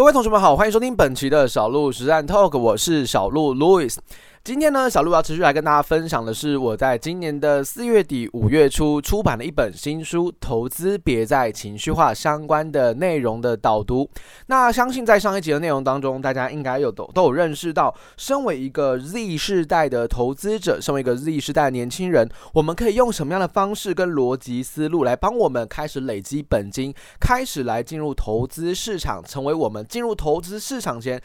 各位同学们好，欢迎收听本期的小鹿实战 Talk，我是小鹿 Louis。今天呢，小鹿要持续来跟大家分享的是我在今年的四月底五月初出版的一本新书《投资别再情绪化》相关的内容的导读。那相信在上一集的内容当中，大家应该有都都有认识到，身为一个 Z 世代的投资者，身为一个 Z 世代的年轻人，我们可以用什么样的方式跟逻辑思路来帮我们开始累积本金，开始来进入投资市场，成为我们进入投资市场前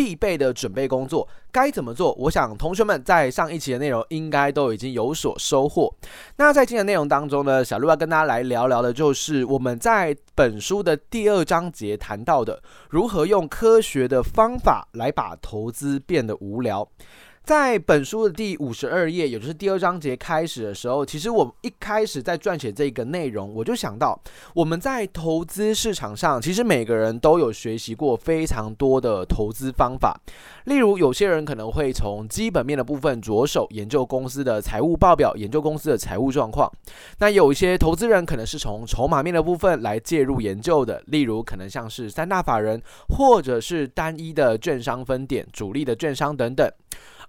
必备的准备工作该怎么做？我想同学们在上一期的内容应该都已经有所收获。那在今天的内容当中呢，小鹿要跟大家来聊聊的就是我们在本书的第二章节谈到的如何用科学的方法来把投资变得无聊。在本书的第五十二页，也就是第二章节开始的时候，其实我一开始在撰写这个内容，我就想到我们在投资市场上，其实每个人都有学习过非常多的投资方法。例如，有些人可能会从基本面的部分着手研究公司的财务报表，研究公司的财务状况。那有一些投资人可能是从筹码面的部分来介入研究的，例如可能像是三大法人，或者是单一的券商分点、主力的券商等等。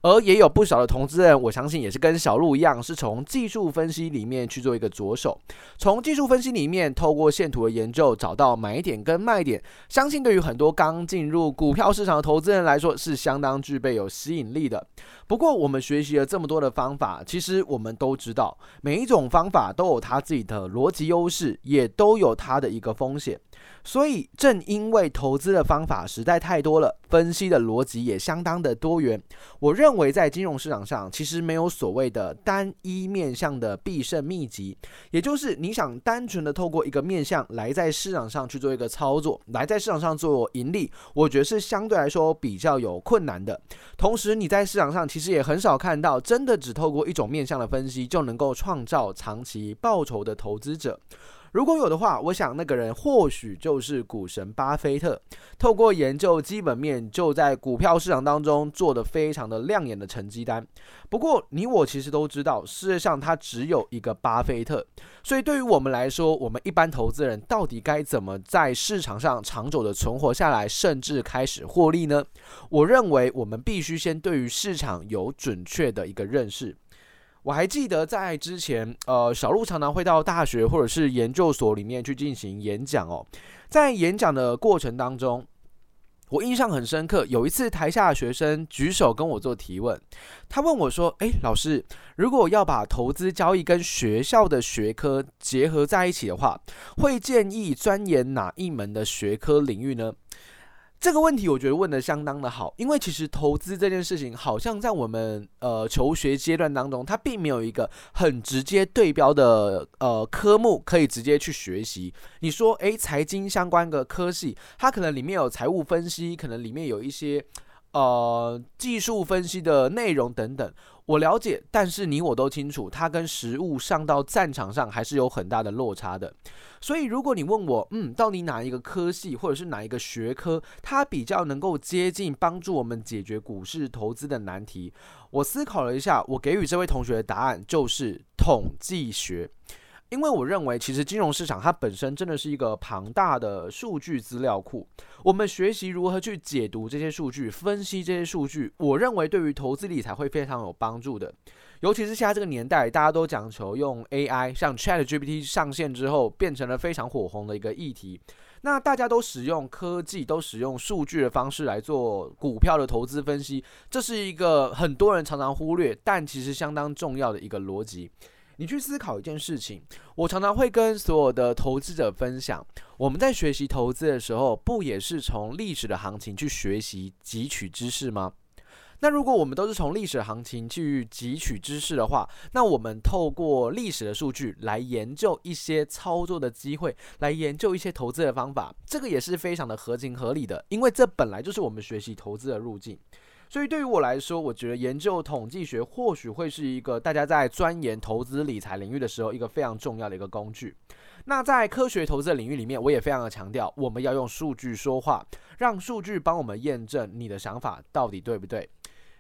而也有不少的投资人，我相信也是跟小鹿一样，是从技术分析里面去做一个着手，从技术分析里面透过线图的研究找到买点跟卖点。相信对于很多刚进入股票市场的投资人来说，是相当具备有吸引力的。不过，我们学习了这么多的方法，其实我们都知道，每一种方法都有它自己的逻辑优势，也都有它的一个风险。所以，正因为投资的方法实在太多了，分析的逻辑也相当的多元。我认为，在金融市场上，其实没有所谓的单一面向的必胜秘籍，也就是你想单纯的透过一个面向来在市场上去做一个操作，来在市场上做盈利，我觉得是相对来说比较有困难的。同时，你在市场上其实也很少看到真的只透过一种面向的分析就能够创造长期报酬的投资者。如果有的话，我想那个人或许就是股神巴菲特，透过研究基本面，就在股票市场当中做得非常的亮眼的成绩单。不过，你我其实都知道，世界上他只有一个巴菲特，所以对于我们来说，我们一般投资人到底该怎么在市场上长久的存活下来，甚至开始获利呢？我认为我们必须先对于市场有准确的一个认识。我还记得在之前，呃，小鹿常常会到大学或者是研究所里面去进行演讲哦。在演讲的过程当中，我印象很深刻。有一次，台下的学生举手跟我做提问，他问我说：“诶，老师，如果要把投资交易跟学校的学科结合在一起的话，会建议钻研哪一门的学科领域呢？”这个问题我觉得问的相当的好，因为其实投资这件事情，好像在我们呃求学阶段当中，它并没有一个很直接对标的呃科目可以直接去学习。你说，诶，财经相关的科系，它可能里面有财务分析，可能里面有一些呃技术分析的内容等等。我了解，但是你我都清楚，它跟实物上到战场上还是有很大的落差的。所以，如果你问我，嗯，到底哪一个科系或者是哪一个学科，它比较能够接近帮助我们解决股市投资的难题？我思考了一下，我给予这位同学的答案就是统计学。因为我认为，其实金融市场它本身真的是一个庞大的数据资料库。我们学习如何去解读这些数据，分析这些数据，我认为对于投资理财会非常有帮助的。尤其是现在这个年代，大家都讲求用 AI，像 ChatGPT 上线之后，变成了非常火红的一个议题。那大家都使用科技，都使用数据的方式来做股票的投资分析，这是一个很多人常常忽略，但其实相当重要的一个逻辑。你去思考一件事情，我常常会跟所有的投资者分享，我们在学习投资的时候，不也是从历史的行情去学习汲取知识吗？那如果我们都是从历史行情去汲取知识的话，那我们透过历史的数据来研究一些操作的机会，来研究一些投资的方法，这个也是非常的合情合理的，因为这本来就是我们学习投资的路径。所以对于我来说，我觉得研究统计学或许会是一个大家在钻研投资理财领域的时候一个非常重要的一个工具。那在科学投资的领域里面，我也非常的强调，我们要用数据说话，让数据帮我们验证你的想法到底对不对。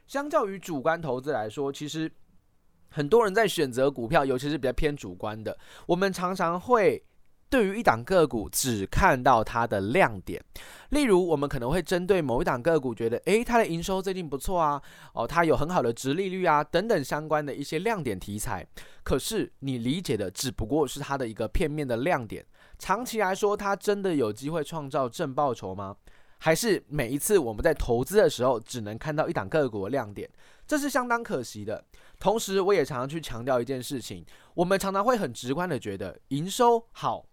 相较于主观投资来说，其实很多人在选择股票，尤其是比较偏主观的，我们常常会对于一档个股只看到它的亮点。例如，我们可能会针对某一档个股，觉得，诶，它的营收最近不错啊，哦，它有很好的殖利率啊，等等相关的一些亮点题材。可是，你理解的只不过是它的一个片面的亮点。长期来说，它真的有机会创造正报酬吗？还是每一次我们在投资的时候，只能看到一档个股的亮点？这是相当可惜的。同时，我也常常去强调一件事情，我们常常会很直观的觉得，营收好，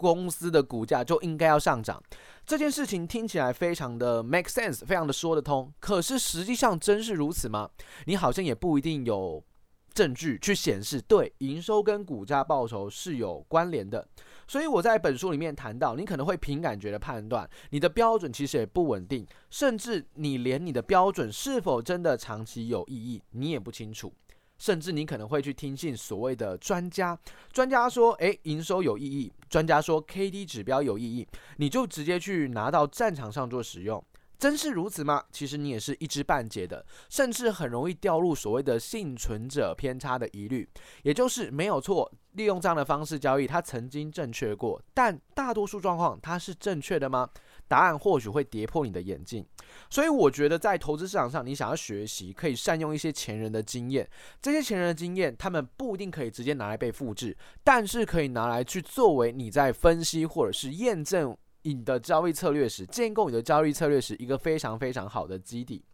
公司的股价就应该要上涨。这件事情听起来非常的 make sense，非常的说得通。可是实际上真是如此吗？你好像也不一定有证据去显示，对，营收跟股价报酬是有关联的。所以我在本书里面谈到，你可能会凭感觉的判断，你的标准其实也不稳定，甚至你连你的标准是否真的长期有意义，你也不清楚。甚至你可能会去听信所谓的专家，专家说，诶，营收有意义；专家说，KD 指标有意义，你就直接去拿到战场上做使用。真是如此吗？其实你也是一知半解的，甚至很容易掉入所谓的幸存者偏差的疑虑，也就是没有错，利用这样的方式交易，它曾经正确过，但大多数状况它是正确的吗？答案或许会跌破你的眼镜，所以我觉得在投资市场上，你想要学习，可以善用一些前人的经验。这些前人的经验，他们不一定可以直接拿来被复制，但是可以拿来去作为你在分析或者是验证你的交易策略时，建构你的交易策略时一个非常非常好的基底。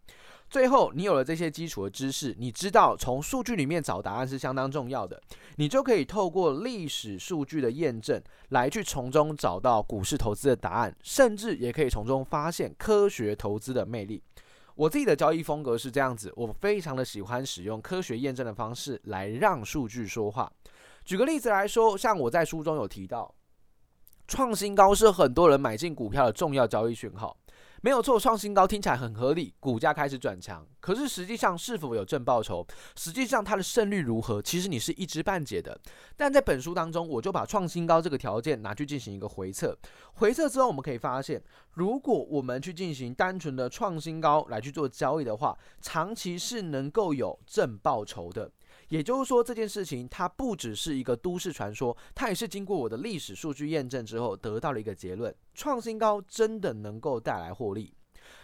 最后，你有了这些基础的知识，你知道从数据里面找答案是相当重要的，你就可以透过历史数据的验证来去从中找到股市投资的答案，甚至也可以从中发现科学投资的魅力。我自己的交易风格是这样子，我非常的喜欢使用科学验证的方式来让数据说话。举个例子来说，像我在书中有提到，创新高是很多人买进股票的重要交易讯号。没有错，创新高听起来很合理，股价开始转强。可是实际上是否有正报酬？实际上它的胜率如何？其实你是一知半解的。但在本书当中，我就把创新高这个条件拿去进行一个回测。回测之后，我们可以发现，如果我们去进行单纯的创新高来去做交易的话，长期是能够有正报酬的。也就是说，这件事情它不只是一个都市传说，它也是经过我的历史数据验证之后得到了一个结论：创新高真的能够带来获利。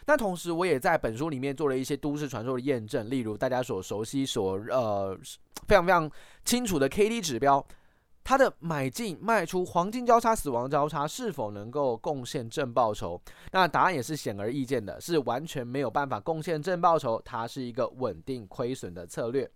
那同时，我也在本书里面做了一些都市传说的验证，例如大家所熟悉、所呃非常非常清楚的 KD 指标，它的买进、卖出、黄金交叉、死亡交叉是否能够贡献正报酬？那答案也是显而易见的，是完全没有办法贡献正报酬，它是一个稳定亏损的策略。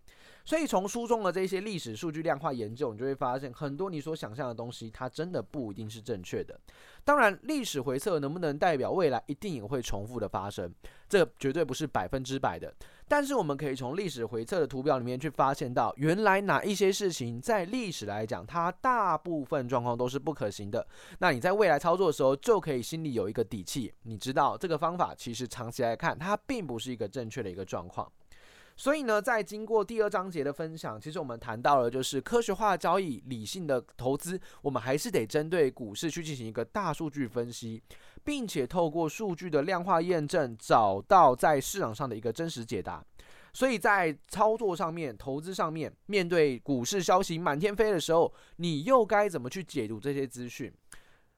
所以从书中的这些历史数据量化研究，你就会发现很多你所想象的东西，它真的不一定是正确的。当然，历史回测能不能代表未来一定也会重复的发生？这绝对不是百分之百的。但是我们可以从历史回测的图表里面去发现到，原来哪一些事情在历史来讲，它大部分状况都是不可行的。那你在未来操作的时候，就可以心里有一个底气，你知道这个方法其实长期来看，它并不是一个正确的一个状况。所以呢，在经过第二章节的分享，其实我们谈到了就是科学化交易、理性的投资，我们还是得针对股市去进行一个大数据分析，并且透过数据的量化验证，找到在市场上的一个真实解答。所以在操作上面、投资上面，面对股市消息满天飞的时候，你又该怎么去解读这些资讯？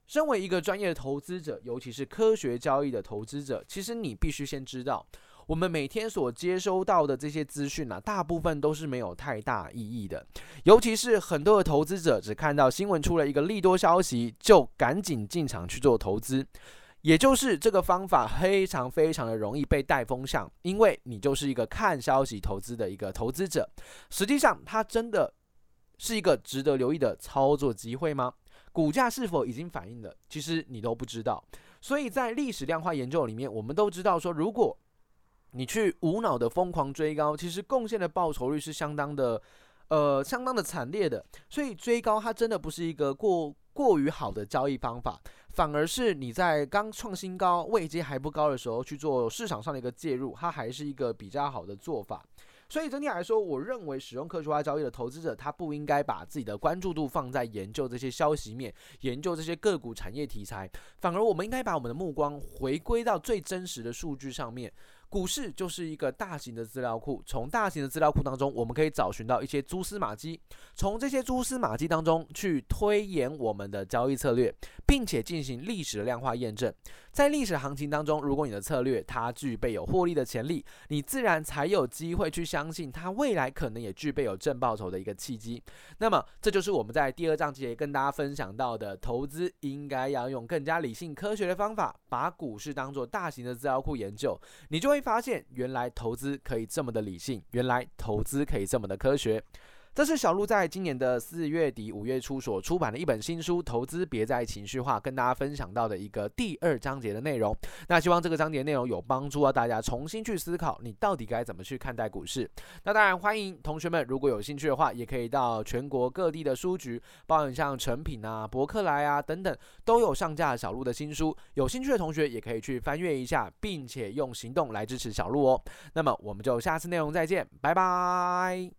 身为一个专业的投资者，尤其是科学交易的投资者，其实你必须先知道。我们每天所接收到的这些资讯啊，大部分都是没有太大意义的。尤其是很多的投资者只看到新闻出了一个利多消息，就赶紧进场去做投资。也就是这个方法非常非常的容易被带风向，因为你就是一个看消息投资的一个投资者。实际上，它真的是一个值得留意的操作机会吗？股价是否已经反映了？其实你都不知道。所以在历史量化研究里面，我们都知道说，如果你去无脑的疯狂追高，其实贡献的报酬率是相当的，呃，相当的惨烈的。所以追高它真的不是一个过过于好的交易方法，反而是你在刚创新高、位阶还不高的时候去做市场上的一个介入，它还是一个比较好的做法。所以整体来说，我认为使用科学化交易的投资者，他不应该把自己的关注度放在研究这些消息面、研究这些个股产业题材，反而我们应该把我们的目光回归到最真实的数据上面。股市就是一个大型的资料库，从大型的资料库当中，我们可以找寻到一些蛛丝马迹，从这些蛛丝马迹当中去推演我们的交易策略，并且进行历史的量化验证。在历史行情当中，如果你的策略它具备有获利的潜力，你自然才有机会去相信它未来可能也具备有正报酬的一个契机。那么，这就是我们在第二章节跟大家分享到的，投资应该要用更加理性科学的方法，把股市当做大型的资料库研究，你就会发现，原来投资可以这么的理性，原来投资可以这么的科学。这是小鹿在今年的四月底五月初所出版的一本新书《投资别再情绪化》，跟大家分享到的一个第二章节的内容。那希望这个章节内容有帮助到大家重新去思考，你到底该怎么去看待股市。那当然，欢迎同学们如果有兴趣的话，也可以到全国各地的书局，包含像诚品啊、博客来啊等等，都有上架小鹿的新书。有兴趣的同学也可以去翻阅一下，并且用行动来支持小鹿哦。那么我们就下次内容再见，拜拜。